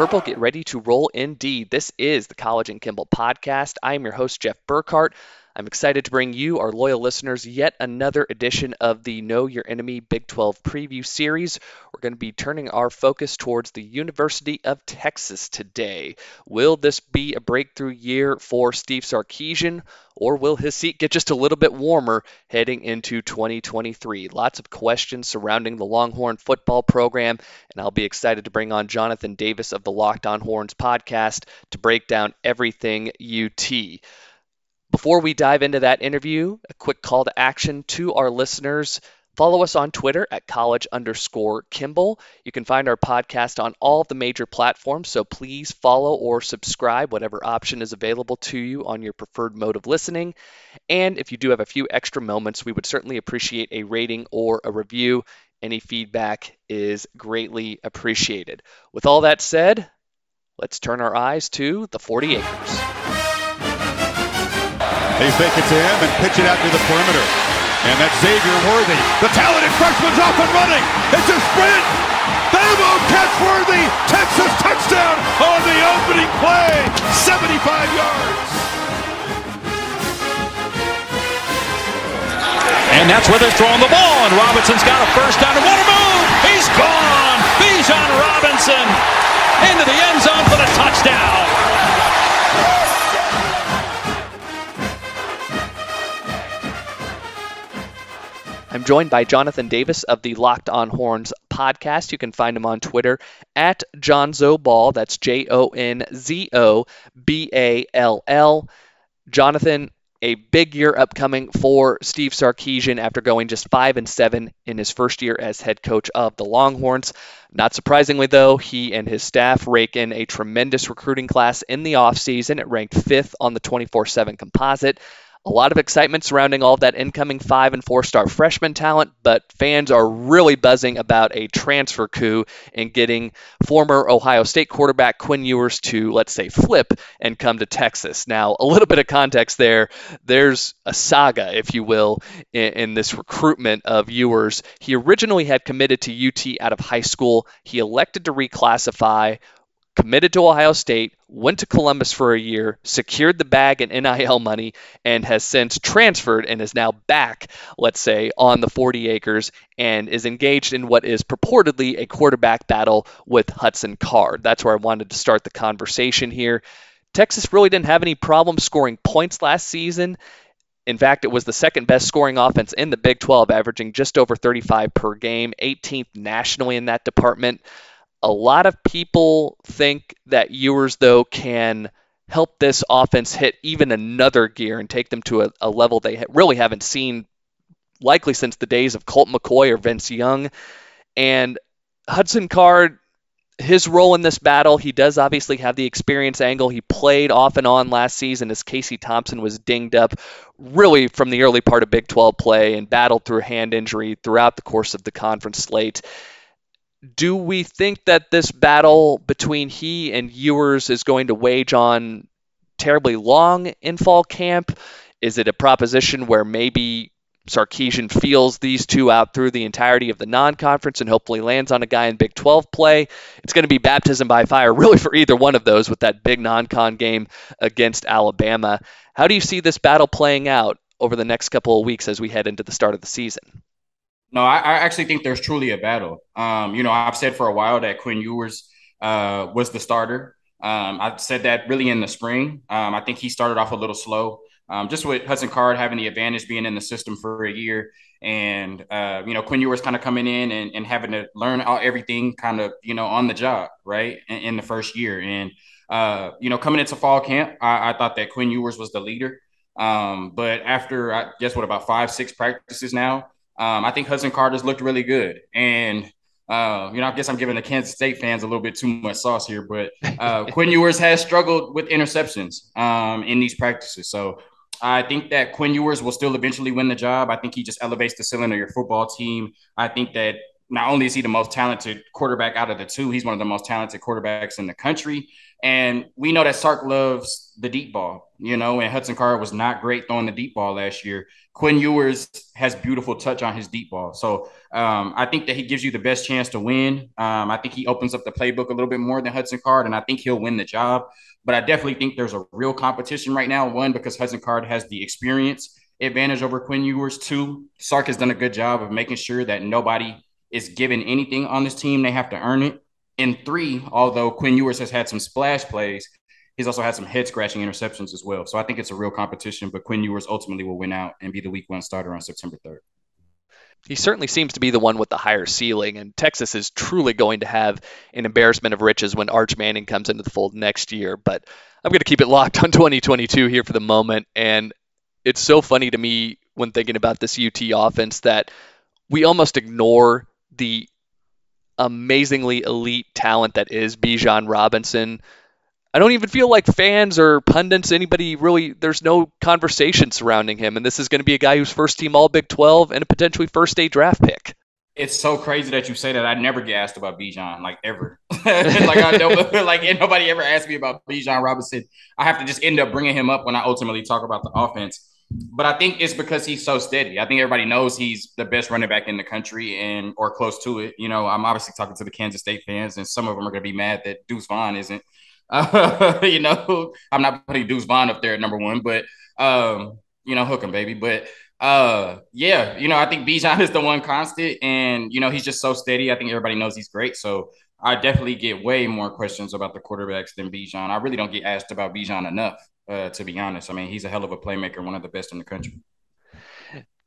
Purple, get ready to roll indeed. This is the College and Kimball podcast. I am your host, Jeff Burkhart. I'm excited to bring you, our loyal listeners, yet another edition of the Know Your Enemy Big 12 preview series. We're going to be turning our focus towards the University of Texas today. Will this be a breakthrough year for Steve Sarkisian, or will his seat get just a little bit warmer heading into 2023? Lots of questions surrounding the Longhorn football program, and I'll be excited to bring on Jonathan Davis of the Locked On Horns podcast to break down everything UT. Before we dive into that interview, a quick call to action to our listeners. Follow us on Twitter at college underscore Kimball. You can find our podcast on all the major platforms, so please follow or subscribe, whatever option is available to you on your preferred mode of listening. And if you do have a few extra moments, we would certainly appreciate a rating or a review. Any feedback is greatly appreciated. With all that said, let's turn our eyes to the 40 acres. They fake it to him and pitch it out to the perimeter. And that's Xavier Worthy. The talented freshman's off and running. It's a sprint. Won't catch Worthy. Texas touchdown on the opening play. 75 yards. And that's where they're throwing the ball. And Robinson's got a first down. And what a move! He's gone. Bijan Robinson into the end zone for the touchdown. I'm joined by Jonathan Davis of the Locked On Horns podcast. You can find him on Twitter at Jonzo Ball. That's J O N Z O B A L L. Jonathan, a big year upcoming for Steve Sarkisian after going just five and seven in his first year as head coach of the Longhorns. Not surprisingly, though, he and his staff rake in a tremendous recruiting class in the offseason. It ranked fifth on the 24 7 composite. A lot of excitement surrounding all of that incoming five and four star freshman talent, but fans are really buzzing about a transfer coup and getting former Ohio State quarterback Quinn Ewers to, let's say, flip and come to Texas. Now, a little bit of context there. There's a saga, if you will, in, in this recruitment of Ewers. He originally had committed to UT out of high school. He elected to reclassify committed to Ohio State, went to Columbus for a year, secured the bag and NIL money, and has since transferred and is now back, let's say, on the 40 acres and is engaged in what is purportedly a quarterback battle with Hudson Card. That's where I wanted to start the conversation here. Texas really didn't have any problem scoring points last season. In fact, it was the second best scoring offense in the Big 12, averaging just over 35 per game, 18th nationally in that department. A lot of people think that Ewers, though, can help this offense hit even another gear and take them to a, a level they really haven't seen, likely since the days of Colt McCoy or Vince Young. And Hudson Card, his role in this battle, he does obviously have the experience angle. He played off and on last season as Casey Thompson was dinged up really from the early part of Big 12 play and battled through hand injury throughout the course of the conference slate do we think that this battle between he and Ewers is going to wage on terribly long in fall camp? Is it a proposition where maybe Sarkisian feels these two out through the entirety of the non conference and hopefully lands on a guy in Big 12 play? It's going to be baptism by fire, really, for either one of those with that big non con game against Alabama. How do you see this battle playing out over the next couple of weeks as we head into the start of the season? No, I, I, actually think there's truly a battle. Um, you know, I've said for a while that Quinn Ewers uh, was the starter. Um, I said that really in the spring. Um, I think he started off a little slow, um, just with Hudson Card having the advantage being in the system for a year, and uh, you know Quinn Ewers kind of coming in and, and having to learn all, everything kind of you know on the job, right, in, in the first year. And uh, you know, coming into fall camp, I, I thought that Quinn Ewers was the leader. Um, but after I guess what about five, six practices now, um, I think Hudson Card's looked really good. And, uh, you know, I guess I'm giving the Kansas State fans a little bit too much sauce here, but uh, Quinn Ewers has struggled with interceptions um, in these practices. So I think that Quinn Ewers will still eventually win the job. I think he just elevates the ceiling of your football team. I think that not only is he the most talented quarterback out of the two, he's one of the most talented quarterbacks in the country. And we know that Sark loves the deep ball, you know, and Hudson Card was not great throwing the deep ball last year. Quinn Ewers has beautiful touch on his deep ball. So um, I think that he gives you the best chance to win. Um, I think he opens up the playbook a little bit more than Hudson Card, and I think he'll win the job. But I definitely think there's a real competition right now. One, because Hudson Card has the experience advantage over Quinn Ewers. Two, Sark has done a good job of making sure that nobody is given anything on this team. They have to earn it. And three, although Quinn Ewers has had some splash plays, he's also had some head scratching interceptions as well. So I think it's a real competition, but Quinn Ewers ultimately will win out and be the week one starter on September 3rd. He certainly seems to be the one with the higher ceiling, and Texas is truly going to have an embarrassment of riches when Arch Manning comes into the fold next year. But I'm going to keep it locked on 2022 here for the moment. And it's so funny to me when thinking about this UT offense that we almost ignore the amazingly elite talent that is Bijan Robinson. I don't even feel like fans or pundits, anybody really, there's no conversation surrounding him. And this is going to be a guy who's first team All Big 12 and a potentially first day draft pick. It's so crazy that you say that. I never get asked about Bijan, like ever. like I like nobody ever asked me about Bijan Robinson. I have to just end up bringing him up when I ultimately talk about the offense. But I think it's because he's so steady. I think everybody knows he's the best running back in the country and or close to it. You know, I'm obviously talking to the Kansas State fans, and some of them are going to be mad that Deuce Vaughn isn't. Uh, you know, I'm not putting Deuce Vaughn up there at number one, but um, you know, hook him, baby. But uh, yeah, you know, I think Bijan is the one constant, and you know, he's just so steady. I think everybody knows he's great. So I definitely get way more questions about the quarterbacks than Bijan. I really don't get asked about Bijan enough uh, to be honest. I mean, he's a hell of a playmaker, one of the best in the country.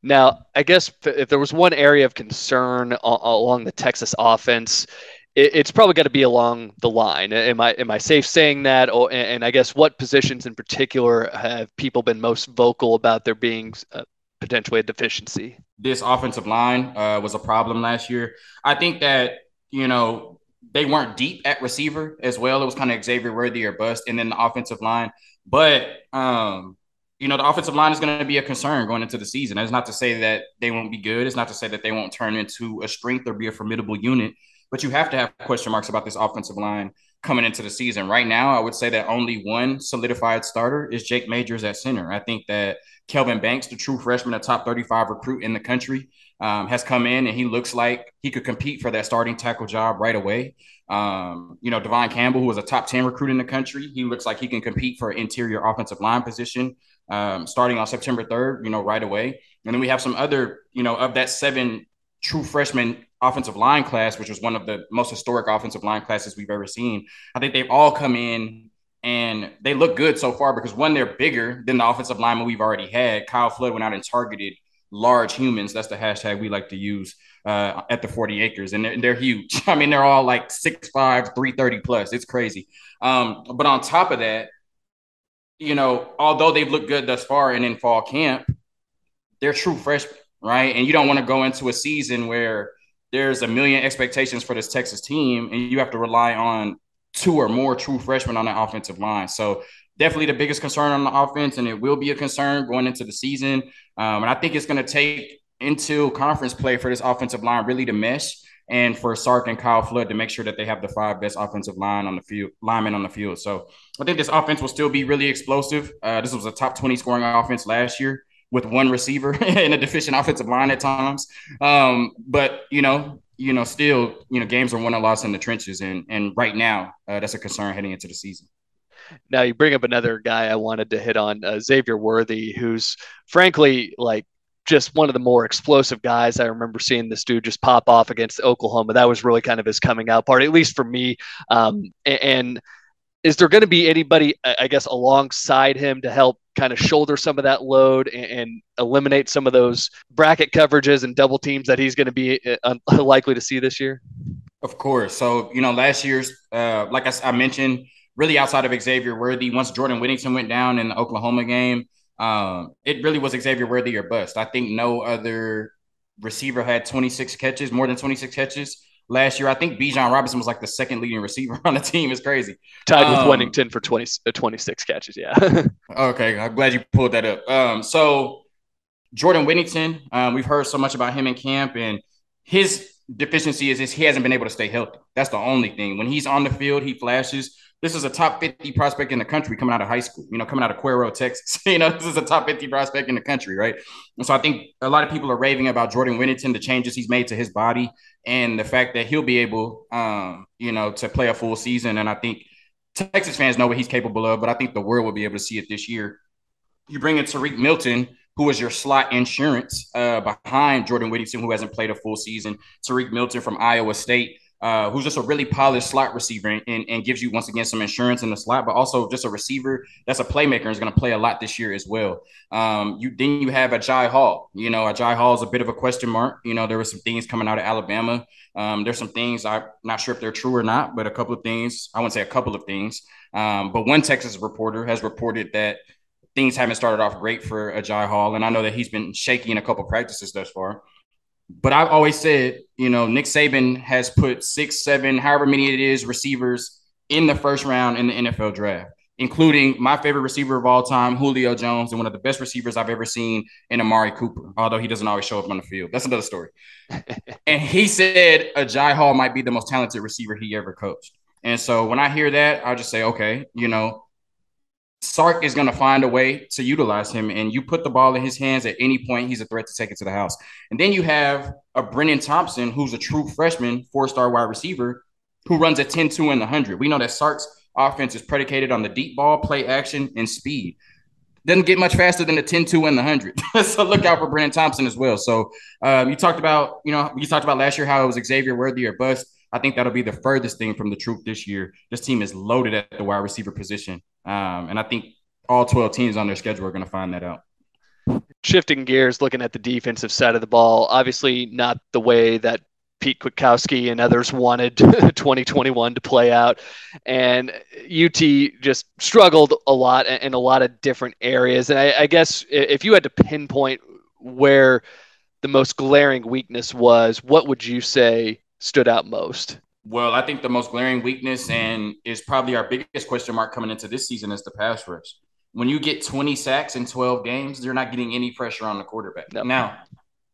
Now, I guess if there was one area of concern along the Texas offense, it's probably got to be along the line. Am I am I safe saying that? Or, and I guess what positions in particular have people been most vocal about there being uh, potentially a deficiency? This offensive line uh, was a problem last year. I think that you know they weren't deep at receiver as well. It was kind of Xavier Worthy or bust, and then the offensive line. But um, you know, the offensive line is going to be a concern going into the season. That's not to say that they won't be good. It's not to say that they won't turn into a strength or be a formidable unit. But you have to have question marks about this offensive line coming into the season. Right now, I would say that only one solidified starter is Jake Majors at center. I think that Kelvin Banks, the true freshman, a top 35 recruit in the country, um, has come in and he looks like he could compete for that starting tackle job right away. Um, you know, Devon Campbell, who was a top 10 recruit in the country, he looks like he can compete for an interior offensive line position um, starting on September 3rd, you know, right away. And then we have some other, you know, of that seven true freshman offensive line class, which was one of the most historic offensive line classes we've ever seen. I think they've all come in and they look good so far because one, they're bigger than the offensive lineman we've already had. Kyle Flood went out and targeted large humans. That's the hashtag we like to use uh, at the 40 acres, and they're, they're, huge. I mean, they're all like 6'5, 330 plus. It's crazy. Um, but on top of that, you know, although they've looked good thus far and in fall camp, they're true freshmen, right? And you don't want to go into a season where there's a million expectations for this Texas team, and you have to rely on two or more true freshmen on the offensive line. So definitely the biggest concern on the offense, and it will be a concern going into the season. Um, and I think it's going to take into conference play for this offensive line really to mesh and for Sark and Kyle Flood to make sure that they have the five best offensive line on the field, linemen on the field. So I think this offense will still be really explosive. Uh, this was a top 20 scoring offense last year with one receiver and a deficient offensive line at times. Um, but you know, you know, still, you know, games are won and lost in the trenches, and and right now, uh, that's a concern heading into the season. Now you bring up another guy I wanted to hit on, uh, Xavier Worthy, who's frankly like just one of the more explosive guys. I remember seeing this dude just pop off against Oklahoma. That was really kind of his coming out party, at least for me. Um, and is there going to be anybody, I guess, alongside him to help kind of shoulder some of that load and, and eliminate some of those bracket coverages and double teams that he's going to be uh, unlikely to see this year? Of course. So, you know, last year's, uh, like I, I mentioned, really outside of Xavier Worthy, once Jordan Whittington went down in the Oklahoma game, um, it really was Xavier Worthy or bust. I think no other receiver had 26 catches, more than 26 catches last year. I think Bijan Robinson was like the second leading receiver on the team. It's crazy. Tied with um, Whittington for 20, uh, 26 catches. Yeah. okay. I'm glad you pulled that up. Um, so Jordan Whittington, um, we've heard so much about him in camp and his deficiency is, is he hasn't been able to stay healthy. That's the only thing. When he's on the field, he flashes. This is a top 50 prospect in the country coming out of high school, you know, coming out of Cuero, Texas. you know, this is a top 50 prospect in the country, right? And so I think a lot of people are raving about Jordan Whittington, the changes he's made to his body, and the fact that he'll be able, um, you know, to play a full season. And I think Texas fans know what he's capable of, but I think the world will be able to see it this year. You bring in Tarique Milton, who was your slot insurance uh, behind Jordan Whittington, who hasn't played a full season. Tarique Milton from Iowa State, uh, who's just a really polished slot receiver and, and, gives you once again some insurance in the slot, but also just a receiver that's a playmaker and is going to play a lot this year as well. Um, you then you have Agiye Hall. You know, Agiye Hall is a bit of a question mark. You know, there were some things coming out of Alabama. Um, there's some things I'm not sure if they're true or not, but a couple of things. I wouldn't say a couple of things. Um, but one Texas reporter has reported that things haven't started off great for Agiye Hall, and I know that he's been shaky in a couple practices thus far. But I've always said, you know, Nick Saban has put six, seven, however many it is, receivers in the first round in the NFL draft, including my favorite receiver of all time, Julio Jones, and one of the best receivers I've ever seen in Amari Cooper, although he doesn't always show up on the field. That's another story. and he said Agiye Hall might be the most talented receiver he ever coached. And so when I hear that, I just say, okay, you know, Sark is going to find a way to utilize him, and you put the ball in his hands at any point, he's a threat to take it to the house. And then you have a Brenen Thompson, who's a true freshman, four star wide receiver, who runs a 10 2 in the 100. We know that Sark's offense is predicated on the deep ball, play action, and speed. Doesn't get much faster than the 10 2 and the 100. so look out for Brenen Thompson as well. So um, you talked about, you know, you talked about last year how it was Xavier Worthy or bust. I think that'll be the furthest thing from the truth this year. This team is loaded at the wide receiver position. Um, and I think all 12 teams on their schedule are going to find that out. Shifting gears, looking at the defensive side of the ball, obviously not the way that Pete Kwiatkowski and others wanted 2021 to play out. And UT just struggled a lot in a lot of different areas. And I, I guess if you had to pinpoint where the most glaring weakness was, what would you say stood out most? Well, I think the most glaring weakness and is probably our biggest question mark coming into this season is the pass rush. When you get 20 sacks in 12 games, they're not getting any pressure on the quarterback. Now,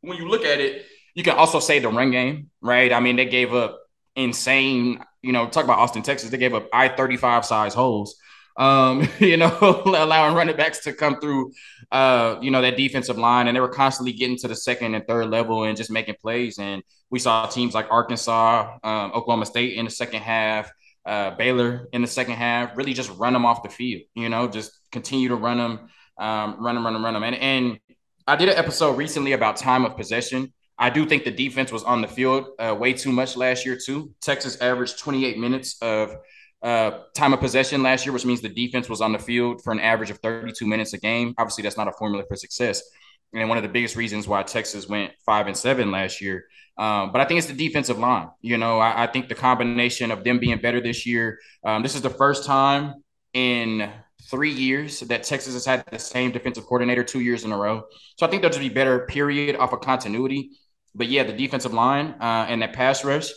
when you look at it, you can also say the run game, right? I mean, they gave up insane, you know, talk about Austin, Texas, they gave up I 35 size holes um, you know, allowing running backs to come through, uh, you know, that defensive line. And they were constantly getting to the second and third level and just making plays. And we saw teams like Arkansas, um, Oklahoma State in the second half, uh, Baylor in the second half, really just run them off the field, you know, just continue to run them, um, run them, run them, run them. And, and I did an episode recently about time of possession. I do think the defense was on the field uh, way too much last year, too. Texas averaged 28 minutes of uh, time of possession last year, which means the defense was on the field for an average of 32 minutes a game. Obviously, that's not a formula for success. And one of the biggest reasons why Texas went five and seven last year. Um, but I think it's the defensive line. You know, I, I, think the combination of them being better this year. Um, this is the first time in three years that Texas has had the same defensive coordinator two years in a row. So I think they'll just be better, period, off of continuity. But yeah, the defensive line uh, and that pass rush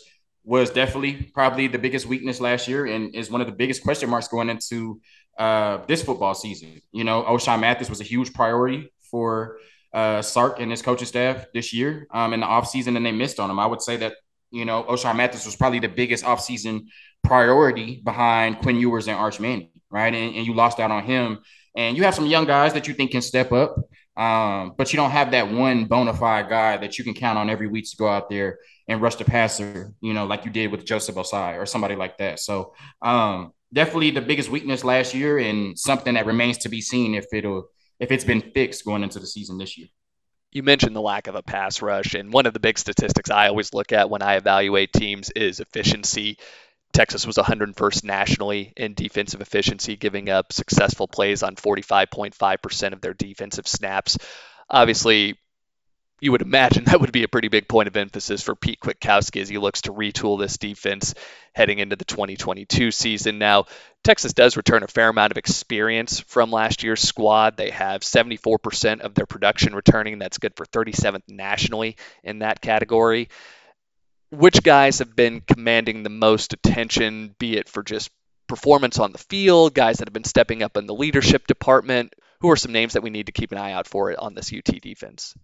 was definitely probably the biggest weakness last year and is one of the biggest question marks going into uh, this football season. You know, Ochaun Mathis was a huge priority for uh, Sark and his coaching staff this year um, in the offseason, and they missed on him. I would say that, you know, Ochaun Mathis was probably the biggest offseason priority behind Quinn Ewers and Arch Manning, right? And, and you lost out on him. And you have some young guys that you think can step up, um, but you don't have that one bona fide guy that you can count on every week to go out there and rush the passer, you know, like you did with Joseph Ossai or somebody like that. So um, definitely the biggest weakness last year and something that remains to be seen if it'll if it's been fixed going into the season this year. You mentioned the lack of a pass rush, and one of the big statistics I always look at when I evaluate teams is efficiency. Texas was 101st nationally in defensive efficiency, giving up successful plays on 45.5% of their defensive snaps. Obviously, you would imagine that would be a pretty big point of emphasis for Pete Kwiatkowski as he looks to retool this defense heading into the 2022 season. Now, Texas does return a fair amount of experience from last year's squad. They have 74% of their production returning. That's good for 37th nationally in that category. Which guys have been commanding the most attention, be it for just performance on the field, guys that have been stepping up in the leadership department? Who are some names that we need to keep an eye out for on this UT defense?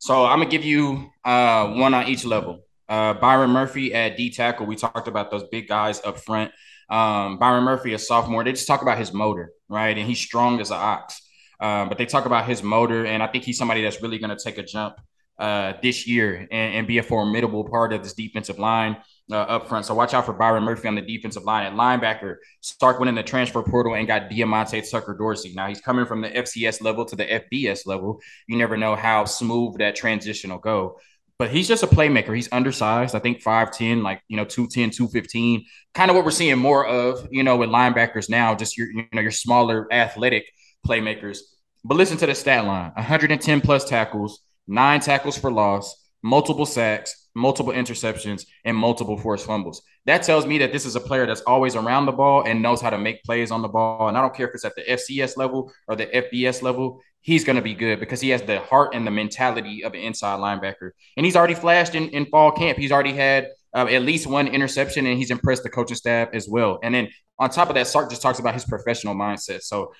So I'm gonna give you uh, one on each level. Uh, Byron Murphy at D tackle. We talked about those big guys up front. Um, Byron Murphy, a sophomore. They just talk about his motor, right? And he's strong as an ox. Um, but they talk about his motor, and I think he's somebody that's really going to take a jump uh, this year and, and, be a formidable part of this defensive line uh, up front. So watch out for Byron Murphy on the defensive line. At linebacker, Sark went in the transfer portal and got Diamante Tucker Dorsey. Now he's coming from the FCS level to the FBS level. You never know how smooth that transition will go. But he's just a playmaker. He's undersized. I think 5'10, like, you know, 210, 215. Kind of what we're seeing more of, you know, with linebackers now, just your, you know, your smaller athletic playmakers. But listen to the stat line 110 plus tackles, nine tackles for loss, multiple sacks, multiple interceptions, and multiple forced fumbles. That tells me that this is a player that's always around the ball and knows how to make plays on the ball. And I don't care if it's at the FCS level or the FBS level, he's going to be good because he has the heart and the mentality of an inside linebacker. And he's already flashed in, in fall camp. He's already had uh, at least one interception and he's impressed the coaching staff as well. And then on top of that, Sark just talks about his professional mindset. So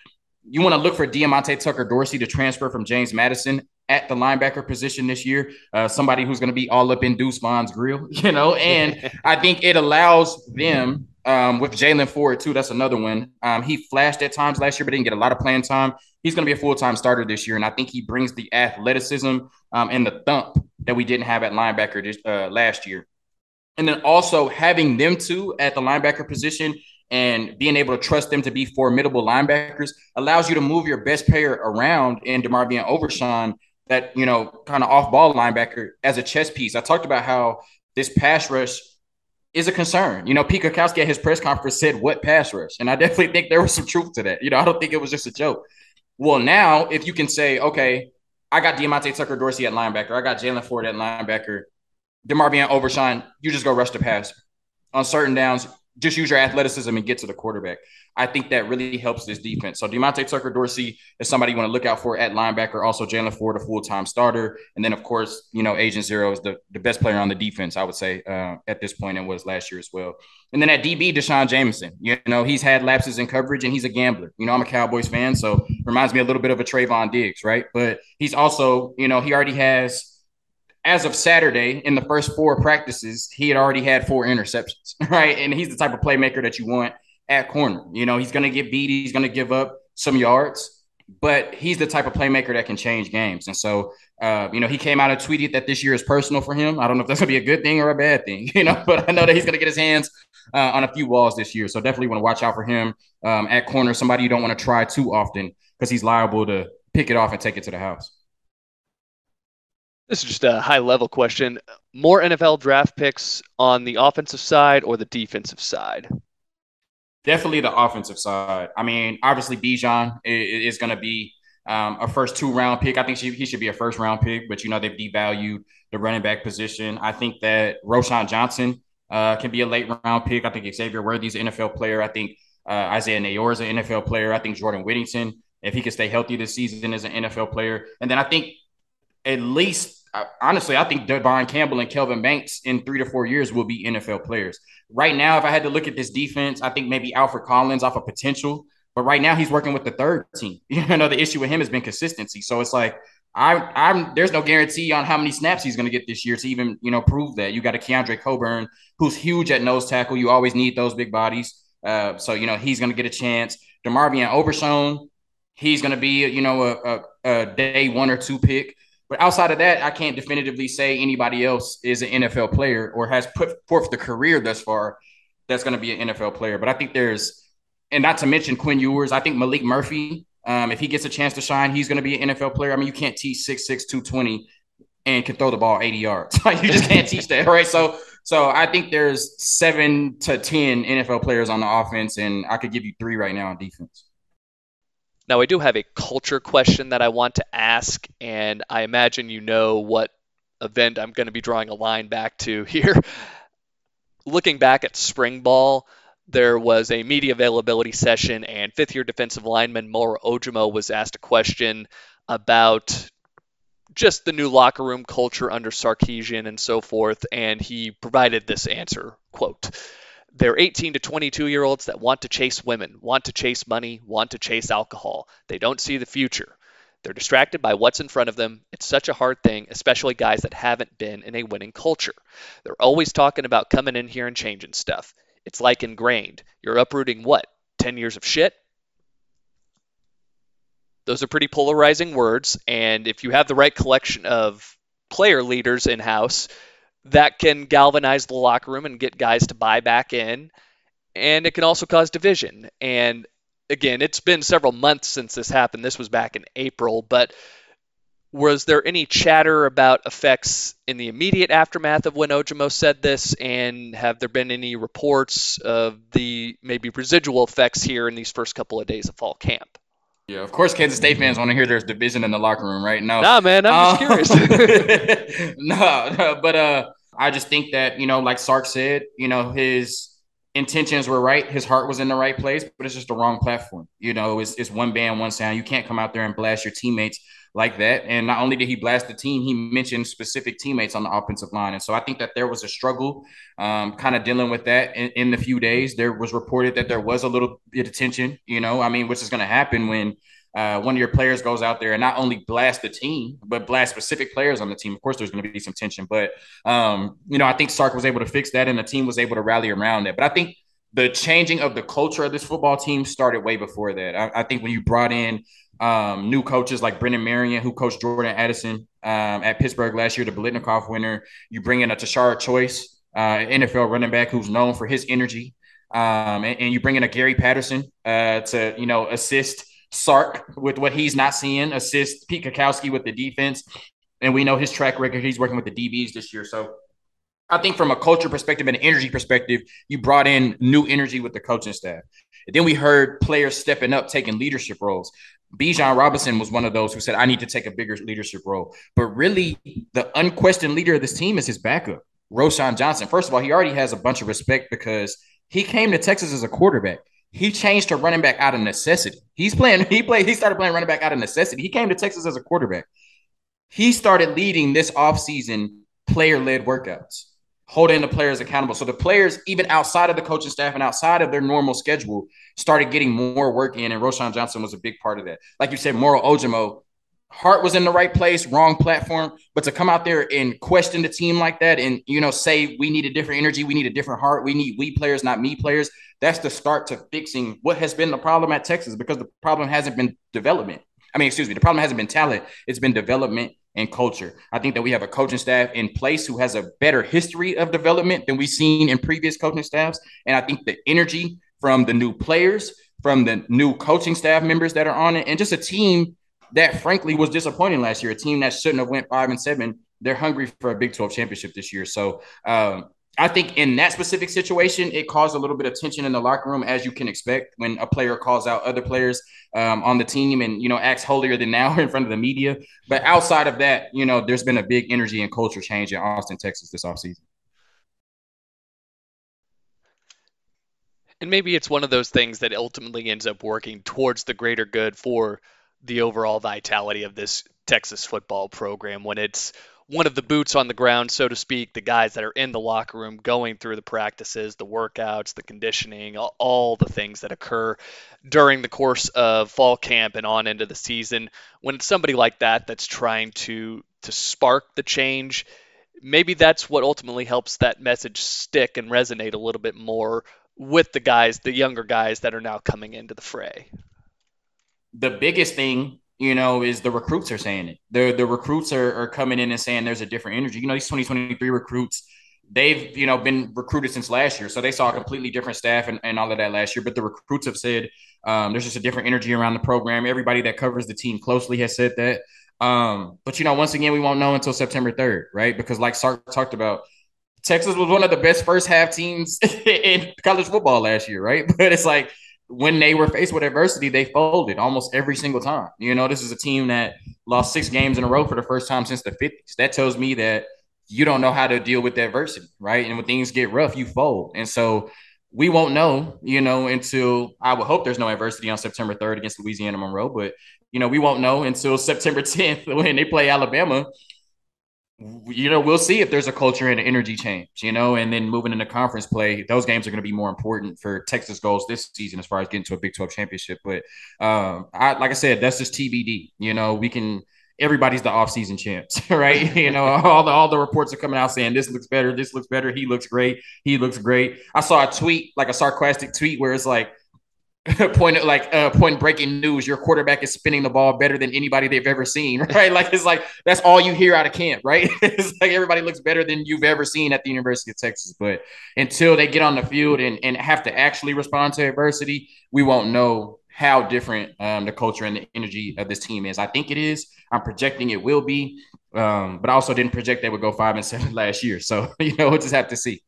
you want to look for Diamante Tucker Dorsey to transfer from James Madison at the linebacker position this year. Uh, somebody who's going to be all up in Deuce Vaughn's grill, you know, and I think it allows them um, with Jaylan Ford too. That's another one. Um, he flashed at times last year, but didn't get a lot of playing time. He's going to be a full time starter this year, and I think he brings the athleticism um, and the thump that we didn't have at linebacker this, uh, last year. And then also having them two at the linebacker position and being able to trust them to be formidable linebackers allows you to move your best player around in DeMarvion Overshown, that, you know, kind of off ball linebacker as a chess piece. I talked about how this pass rush is a concern. You know, Pete Kwiatkowski at his press conference said, What pass rush? And I definitely think there was some truth to that. You know, I don't think it was just a joke. Well, now if you can say, okay, I got Diamante Tucker Dorsey at linebacker, I got Jaylan Ford at linebacker, DeMarvion Overshown," you just go rush the pass. On certain downs, just use your athleticism and get to the quarterback. I think that really helps this defense. So Demonte Tucker Dorsey is somebody you want to look out for at linebacker. Also, Jaylan Ford, a full time starter, and then of course, you know, Agent Zero is the, the best player on the defense. I would say uh, at this point and was last year as well. And then at DB, D'Shawn Jamison, You know, he's had lapses in coverage and he's a gambler. You know, I'm a Cowboys fan, so reminds me a little bit of a Trevon Diggs, right? But he's also, you know, he already has as of Saturday, in the first four practices, he had already had four interceptions, right? And he's the type of playmaker that you want at corner. You know, he's going to get beat, he's going to give up some yards, but he's the type of playmaker that can change games. And so, uh, you know, he came out and tweeted that this year is personal for him. I don't know if that's going to be a good thing or a bad thing, you know, but I know that he's going to get his hands uh, on a few walls this year. So definitely want to watch out for him um, at corner, somebody you don't want to try too often because he's liable to pick it off and take it to the house. This is just a high level question. More NFL draft picks on the offensive side or the defensive side? Definitely the offensive side. I mean, obviously, Bijan is, going to be um, a first two round pick. I think he should be a first round pick, but you know, they've devalued the running back position. I think that Roschon Johnson uh, can be a late round pick. I think Xavier Worthy's an NFL player. I think uh, Isaiah Neyor is an NFL player. I think Jordan Whittington, if he can stay healthy this season, is an NFL player. And then I think at least honestly, I think Devon Campbell and Kelvin Banks in three to four years will be NFL players. Right now, if I had to look at this defense, I think maybe Alfred Collins off of potential, but right now he's working with the third team. You know, the issue with him has been consistency. So it's like I, I'm there's no guarantee on how many snaps he's going to get this year to even you know prove that. You got a Keondre Coburn who's huge at nose tackle. You always need those big bodies. Uh, so you know he's going to get a chance. DeMarvion Overshown, he's going to be you know a, a, a day one or two pick. But outside of that, I can't definitively say anybody else is an NFL player or has put forth the career thus far that's going to be an NFL player. But I think there's, and not to mention Quinn Ewers, I think Maalik Murphy, um, if he gets a chance to shine, he's going to be an NFL player. I mean, you can't teach 6'6, 220 and can throw the ball 80 yards. you just can't teach that, right? So, so I think there's seven to 10 NFL players on the offense, and I could give you three right now on defense. Now, I do have a culture question that I want to ask, and I imagine you know what event I'm going to be drawing a line back to here. Looking back at spring ball, there was a media availability session, and fifth year defensive lineman Moro Ojomo was asked a question about just the new locker room culture under Sarkisian and so forth, and he provided this answer quote, they're 18 to 22 year olds that want to chase women, want to chase money, want to chase alcohol. They don't see the future. They're distracted by what's in front of them. It's such a hard thing, especially guys that haven't been in a winning culture. They're always talking about coming in here and changing stuff. It's like ingrained. You're uprooting what? 10 years of shit? Those are pretty polarizing words. And if you have the right collection of player leaders in house, that can galvanize the locker room and get guys to buy back in. And it can also cause division. And again, it's been several months since this happened. This was back in April, but was there any chatter about effects in the immediate aftermath of when Ojomo said this? And have there been any reports of the maybe residual effects here in these first couple of days of fall camp? Yeah, of course, Kansas State fans want to hear there's division in the locker room, right? No, nah, man, I'm just um, curious. no, no, but uh, I just think that you know, like Sark said, you know, his intentions were right, his heart was in the right place, but it's just the wrong platform. You know, it's, it's one band, one sound. You can't come out there and blast your teammates like that. And not only did he blast the team, he mentioned specific teammates on the offensive line. And so I think that there was a struggle um, kind of dealing with that in, in the few days. There was reported that there was a little bit of tension, you know, I mean, which is going to happen when uh, one of your players goes out there and not only blast the team, but blast specific players on the team. Of course, there's going to be some tension, but um, you know, I think Sark was able to fix that, and the team was able to rally around it. But I think the changing of the culture of this football team started way before that. I, I think when you brought in um, new coaches like Brennan Marion, who coached Jordan Addison um, at Pittsburgh last year, the Biletnikoff winner. You bring in a Tashard Choice, uh, NFL running back who's known for his energy, um, and, and, you bring in a Gary Patterson uh, to you know assist Sark with what he's not seeing, assist Pete Kwiatkowski with the defense, and we know his track record. He's working with the DBs this year, so I think from a culture perspective and an energy perspective, you brought in new energy with the coaching staff. Then we heard players stepping up, taking leadership roles. Bijan Robinson was one of those who said, I need to take a bigger leadership role. But really, the unquestioned leader of this team is his backup, Roschon Johnson. First of all, he already has a bunch of respect because he came to Texas as a quarterback. He changed to running back out of necessity. He's playing, he played, he started playing running back out of necessity. He came to Texas as a quarterback. He started leading this offseason player-led workouts holding the players accountable. So the players, even outside of the coaching staff and outside of their normal schedule, started getting more work in, and Roschon Johnson was a big part of that. Like you said, Moro Ojomo, heart was in the right place, wrong platform, but to come out there and question the team like that, and you know, say we need a different energy, we need a different heart, we need we players, not me players. That's the start to fixing what has been the problem at Texas because the problem hasn't been development. I mean, excuse me, the problem hasn't been talent; it's been development and culture. I think that we have a coaching staff in place who has a better history of development than we've seen in previous coaching staffs. And I think the energy from the new players, from the new coaching staff members that are on it, and just a team that frankly was disappointing last year, a team that shouldn't have went five and seven. They're hungry for a Big 12 championship this year. So um, I think in that specific situation, it caused a little bit of tension in the locker room, as you can expect when a player calls out other players um, on the team and you know acts holier than now in front of the media. But outside of that, you know, there's been a big energy and culture change in Austin, Texas this offseason. And maybe it's one of those things that ultimately ends up working towards the greater good for the overall vitality of this Texas football program when it's one of the boots on the ground, so to speak, the guys that are in the locker room going through the practices, the workouts, the conditioning, all, the things that occur during the course of fall camp and on into the season. When it's somebody like that that's trying to to spark the change, maybe that's what ultimately helps that message stick and resonate a little bit more with the guys, the younger guys that are now coming into the fray. The biggest thing you know, is the recruits are saying it. The the recruits are, are coming in and saying there's a different energy. You know, these 2023 recruits, they've, you know, been recruited since last year. So they saw a completely different staff and, and all of that last year. But the recruits have said um, there's just a different energy around the program. Everybody that covers the team closely has said that. Um, but you know, once again, we won't know until September 3rd, right? Because like Sark talked about, Texas was one of the best first half teams in college football last year, right? But it's like when they were faced with adversity, they folded almost every single time. You know, this is a team that lost six games in a row for the first time since the 50s. That tells me that you don't know how to deal with adversity, right? And when things get rough, you fold. And so we won't know, you know, until I would hope there's no adversity on September 3rd against Louisiana Monroe, but you know, we won't know until September 10th when they play Alabama you know, we'll see if there's a culture and an energy change, you know, and then moving into conference play, those games are going to be more important for Texas goals this season as far as getting to a Big 12 championship. But um, I, like I said, that's just TBD. You know, we can everybody's the offseason champs, right? you know, all the all the reports are coming out saying this looks better, this looks better, he looks great, he looks great. I saw a tweet, like a sarcastic tweet, where it's like, point like uh, point breaking news your quarterback is spinning the ball better than anybody they've ever seen right? Like it's like that's all you hear out of camp right? It's like everybody looks better than you've ever seen at the university of texas. But until they get on the field and, and have to actually respond to adversity we won't know how different um, the culture and the energy of this team is. I think it is. I'm projecting it will be um, but i also didn't project they would go five and seven last year. So you know we'll just have to see.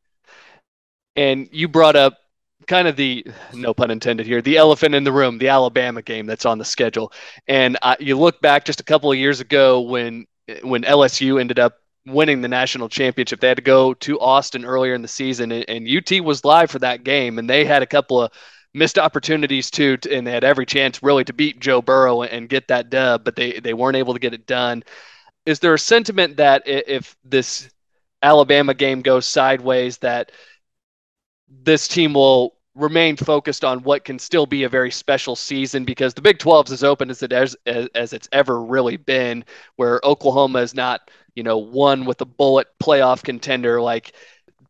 And you brought up kind of the no pun intended here the elephant in the room the alabama game that's on the schedule. And you look back just a couple of years ago when when lsu ended up winning the national championship. They had to go to austin earlier in the season and, and ut was live for that game and they had a couple of missed opportunities too and they had every chance really to beat joe burrow and get that dub but they they weren't able to get it done. Is there a sentiment that if this alabama game goes sideways that this team will remain focused on what can still be a very special season because the Big 12 is as open as it as, as it's ever really been where Oklahoma is not, you know, one with a bullet playoff contender like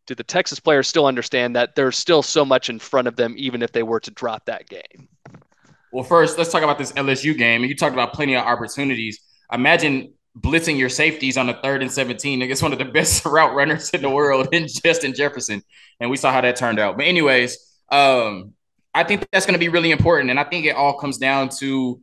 do the Texas players still understand that there's still so much in front of them even if they were to drop that game? Well, first, let's talk about this LSU game. You talked about plenty of opportunities. Imagine blitzing your safeties on a third and 17 against one of the best route runners in the world in Justin Jefferson. And we saw how that turned out. But, anyways, um, I think that's going to be really important. And I think it all comes down to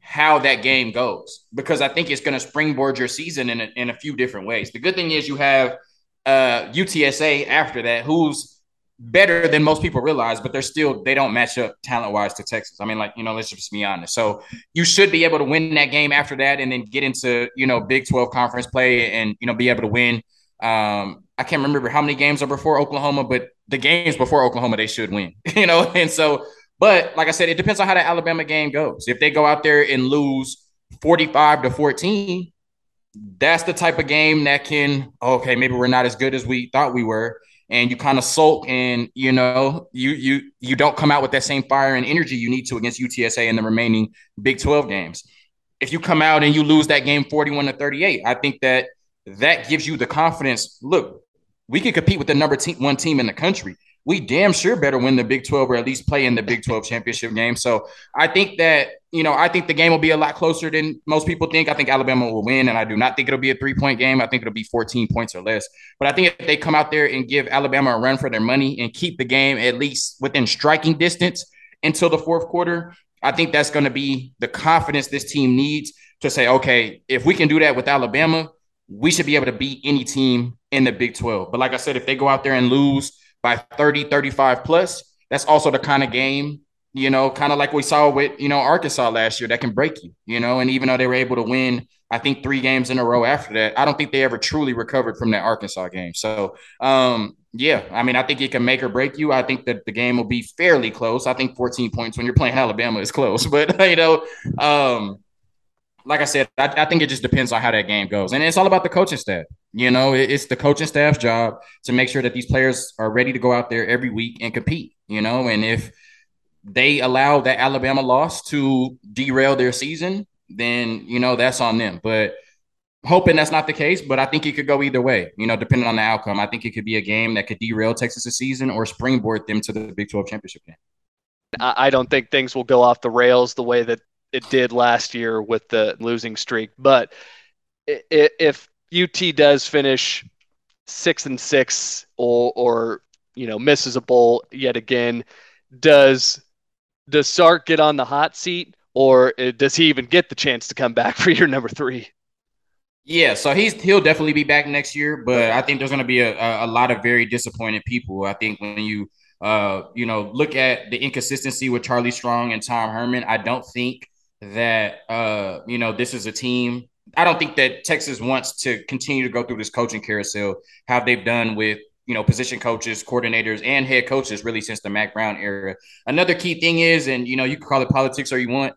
how that game goes because I think it's going to springboard your season in a, in a few different ways. The good thing is you have uh, UTSA after that, who's better than most people realize, but they're still they don't match up talent wise to Texas. I mean, like you know, let's just be honest. So you should be able to win that game after that, and then get into you know Big Twelve conference play, and you know be able to win. Um, I can't remember how many games are before Oklahoma, but the games before Oklahoma they should win. You know, and so. But like I said, it depends on how the Alabama game goes. If they go out there and lose 45 to 14, that's the type of game that can, okay, maybe we're not as good as we thought we were and you kind of sulk and you know you you you don't come out with that same fire and energy you need to against UTSA in the remaining Big 12 games. If you come out and you lose that game 41 to 38, I think that that gives you the confidence. Look, we can compete with the number te- one team in the country we damn sure better win the Big 12 or at least play in the Big 12 championship game. So I think that, you know, I think the game will be a lot closer than most people think. I think Alabama will win, and I do not think it'll be a three point game. I think it'll be 14 points or less. But I think if they come out there and give Alabama a run for their money and keep the game at least within striking distance until the fourth quarter, I think that's going to be the confidence this team needs to say, okay, if we can do that with Alabama, we should be able to beat any team in the Big 12. But like I said, if they go out there and lose, by 30, 35 plus, that's also the kind of game, you know, kind of like we saw with, you know, Arkansas last year that can break you, you know, and even though they were able to win, I think three games in a row after that, I don't think they ever truly recovered from that Arkansas game. So, um, yeah, I mean, I think it can make or break you. I think that the game will be fairly close. I think 14 points when you're playing Alabama is close, but you know, um, like I said, I, I, think it just depends on how that game goes, and it's all about the coaching staff. You know, it's the coaching staff's job to make sure that these players are ready to go out there every week and compete. You know, and if they allow that Alabama loss to derail their season, then you know that's on them. But hoping that's not the case, but I think it could go either way. You know, depending on the outcome, I think it could be a game that could derail Texas' season or springboard them to the Big 12 championship game. I don't think things will go off the rails the way that it did last year with the losing streak. But if UT does finish six and six or, or you know misses a bowl yet again, does does Sark get on the hot seat, or does he even get the chance to come back for your number three? Yeah, so he's he'll definitely be back next year, but I think there's going to be a, a lot of very disappointed people. I think when you uh you know look at the inconsistency with Charlie Strong and Tom Herman, I don't think that uh, you know this is a team. I don't think that Texas wants to continue to go through this coaching carousel, how they've done with you know position coaches, coordinators, and head coaches really since the Mack Brown era. Another key thing is, and you know you can call it politics or you want,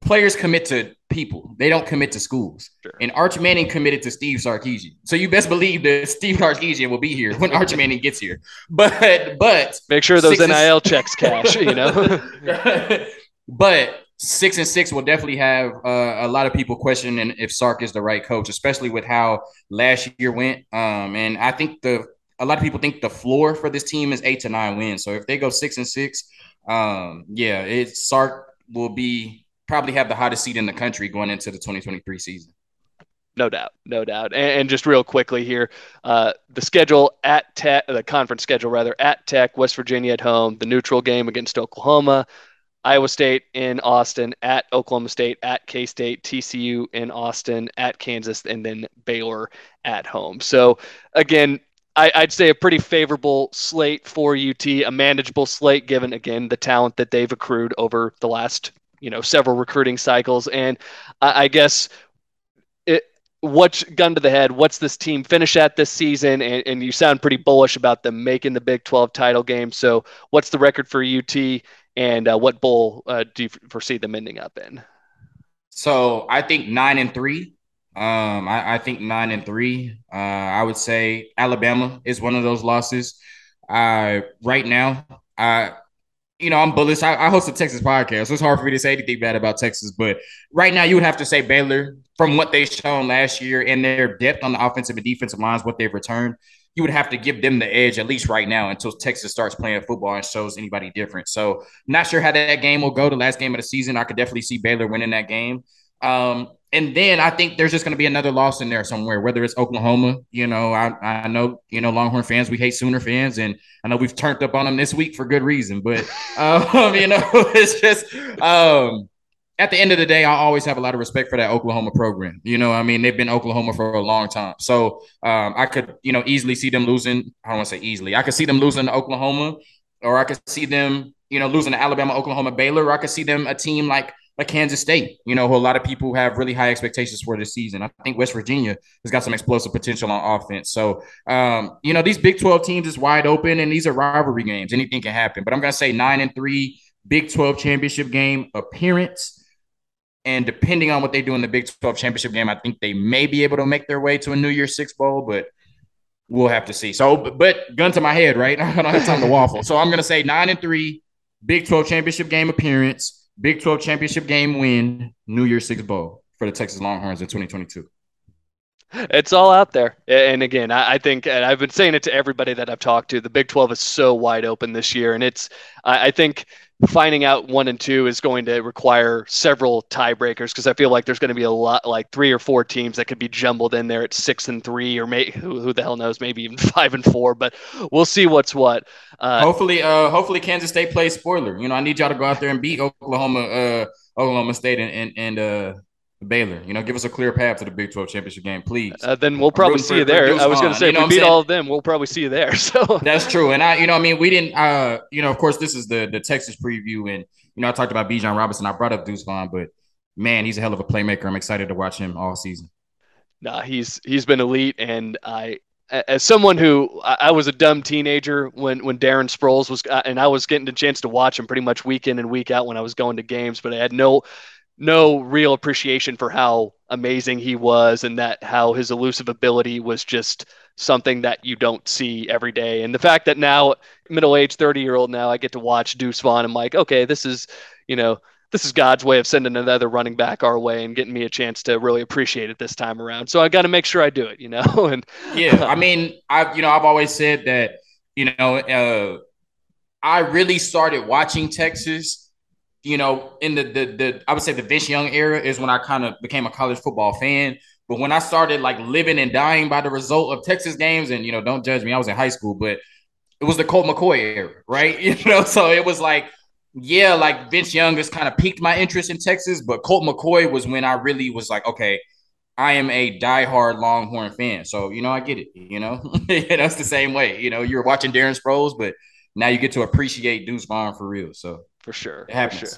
players commit to people. They don't commit to schools. Sure. And Arch Manning committed to Steve Sarkisian. So you best believe that Steve Sarkisian will be here when Arch Manning gets here. But but make sure those NIL checks cash, you know. but six and six will definitely have uh, a lot of people questioning if Sark is the right coach, especially with how last year went. Um, and I think the a lot of people think the floor for this team is eight to nine wins. So if they go six and six, um, yeah, it Sark will be probably have the hottest seat in the country going into the 2023 season. No doubt, no doubt. And, and just real quickly here, uh, the schedule at Tech, the conference schedule rather, at Tech, West Virginia at home, the neutral game against Oklahoma, Iowa State in Austin, at Oklahoma State, at K State, TCU in Austin, at Kansas, and then Baylor at home. So again, I, would say a pretty favorable slate for UT, a manageable slate given again the talent that they've accrued over the last you know several recruiting cycles. And I, I guess it, what's gun to the head? What's this team finish at this season? And, and you sound pretty bullish about them making the Big 12 title game. So what's the record for UT? And uh, what bowl uh, do you foresee them ending up in? So I think nine and three. Um, I, I think nine and three. Uh, I would say Alabama is one of those losses. Uh, right now, I, you know, I'm bullish. I, I host a Texas podcast, so it's hard for me to say anything bad about Texas. But right now, you would have to say Baylor from what they've shown last year and their depth on the offensive and defensive lines, what they've returned. You would have to give them the edge at least right now until Texas starts playing football and shows anybody different. So, not sure how that game will go. The last game of the season, I could definitely see Baylor winning that game. Um, and then I think there's just going to be another loss in there somewhere, whether it's Oklahoma. You know, I, I know, you know, Longhorn fans, we hate Sooner fans, and I know we've turned up on them this week for good reason. But, um, you know, it's just um, at the end of the day, I always have a lot of respect for that Oklahoma program. You know, I mean, they've been Oklahoma for a long time. So um, I could, you know, easily see them losing. I don't want to say easily. I could see them losing to Oklahoma, or I could see them, you know, losing to Alabama, Oklahoma, Baylor, or I could see them a team like like Kansas State, you know, who a lot of people have really high expectations for this season. I think West Virginia has got some explosive potential on offense. So, um, you know, these Big 12 teams is wide open and these are rivalry games. Anything can happen. But I'm going to say nine and three Big 12 championship game appearance. And depending on what they do in the Big 12 championship game, I think they may be able to make their way to a New Year's Six Bowl, but we'll have to see. So, but gun to my head, right? I don't have time to waffle. So I'm going to say nine and three Big 12 championship game appearance Big 12 championship game win, New Year's Six Bowl for the Texas Longhorns in 2022. It's all out there. And again, I think, and I've been saying it to everybody that I've talked to, the Big 12 is so wide open this year. And it's, I think finding out one and two is going to require several tiebreakers because I feel like there's going to be a lot, like three or four teams that could be jumbled in there at six and three, or may, who, who the hell knows, maybe even five and four. But we'll see what's what. Uh, hopefully, uh, hopefully Kansas State plays spoiler. You know, I need y'all to go out there and beat Oklahoma, uh, Oklahoma State, and and, and uh, Baylor. You know, give us a clear path to the Big 12 championship game, please. Uh, then we'll probably see you there. I was going to say, you know if we beat all of them, we'll probably see you there. So that's true. And I, you know, I mean, we didn't, uh, you know, of course, this is the the Texas preview, and you know, I talked about Bijan Robinson. I brought up Deuce Vaughn, but man, he's a hell of a playmaker. I'm excited to watch him all season. Nah, he's he's been elite, and I as someone who I was a dumb teenager when when Darren Sproles was, uh, and I was getting a chance to watch him pretty much week in and week out when I was going to games, but I had no no real appreciation for how amazing he was and that how his elusive ability was just something that you don't see every day. And the fact that now, middle aged 30 year old now, I get to watch Deuce Vaughn. I'm like, okay, this is, you know, this is God's way of sending another running back our way and getting me a chance to really appreciate it this time around. So I got to make sure I do it, you know? and yeah, I mean, I've, you know, I've always said that, you know, uh, I really started watching Texas you know, in the the the I would say the Vince Young era is when I kind of became a college football fan. But when I started like living and dying by the result of Texas games, and you know, don't judge me, I was in high school, but it was the Colt McCoy era, right? You know, so it was like, yeah, like Vince Young just kind of piqued my interest in Texas, but Colt McCoy was when I really was like, okay, I am a diehard Longhorn fan. So, you know, I get it, you know, that's the same way. You know, you're watching Darren Sproles, but now you get to appreciate Deuce Vaughn for real. So for sure. For sure.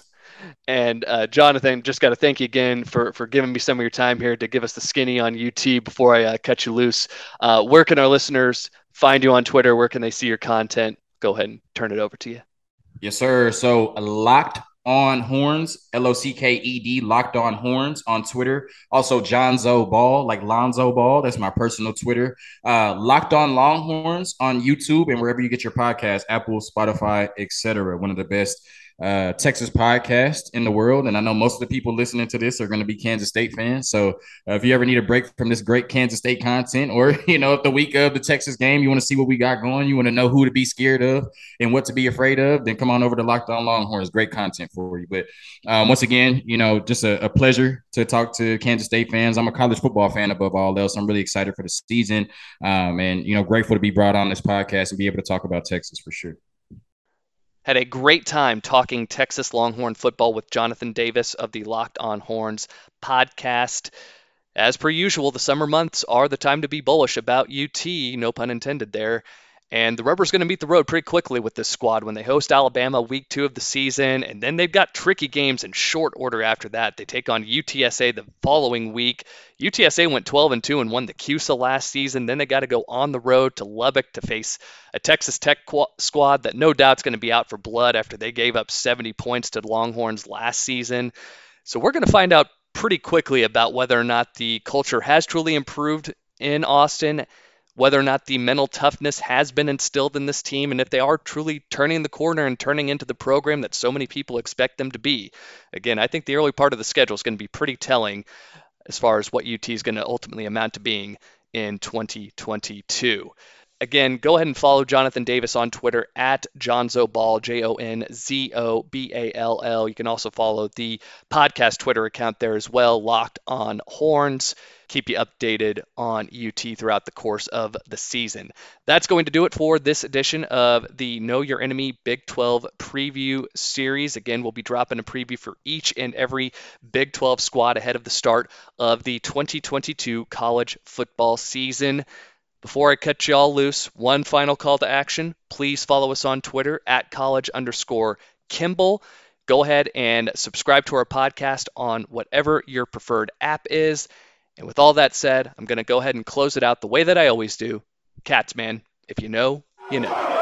And uh, Jonathan, just got to thank you again for for giving me some of your time here to give us the skinny on UT before I uh, cut you loose. Uh, where can our listeners find you on Twitter? Where can they see your content? Go ahead and turn it over to you. Yes, sir. So locked on Horns, L O C K E D, Locked On Horns on Twitter. Also, Jonzo Ball, like Lonzo Ball. That's my personal Twitter. Uh, Locked On Longhorns on YouTube and wherever you get your podcast, Apple, Spotify, etc. One of the best uh, Texas podcast in the world. And I know most of the people listening to this are going to be Kansas State fans. So uh, if you ever need a break from this great Kansas State content, or, you know, if the week of the Texas game, you want to see what we got going, you want to know who to be scared of and what to be afraid of, then come on over to Locked On Longhorns. Great content for you. But um, once again, you know, just a, a pleasure to talk to Kansas State fans. I'm a college football fan above all else. I'm really excited for the season um, and, you know, grateful to be brought on this podcast and be able to talk about Texas for sure. Had a great time talking Texas Longhorn football with Jonathan Davis of the Locked On Horns podcast. As per usual, the summer months are the time to be bullish about UT, no pun intended there. And the rubber's going to meet the road pretty quickly with this squad when they host Alabama week two of the season. And then they've got tricky games in short order after that. They take on UTSA the following week. UTSA went 12 and 2 and won the CUSA last season. Then they got to go on the road to Lubbock to face a Texas Tech qu- squad that no doubt's going to be out for blood after they gave up 70 points to the Longhorns last season. So we're going to find out pretty quickly about whether or not the culture has truly improved in Austin whether or not the mental toughness has been instilled in this team and if they are truly turning the corner and turning into the program that so many people expect them to be. Again, I think the early part of the schedule is going to be pretty telling as far as what UT is going to ultimately amount to being in 2022. Again, go ahead and follow Jonathan Davis on Twitter at JonzoBall, J O N Z O B A L L. You can also follow the podcast Twitter account there as well, Locked on Horns. Keep you updated on UT throughout the course of the season. That's going to do it for this edition of the Know Your Enemy Big 12 preview series. Again, we'll be dropping a preview for each and every Big 12 squad ahead of the start of the 2022 college football season. Before I cut you all loose, one final call to action. Please follow us on Twitter at college underscore Kimball. Go ahead and subscribe to our podcast on whatever your preferred app is. And with all that said, I'm going to go ahead and close it out the way that I always do. Cats, man, if you know, you know.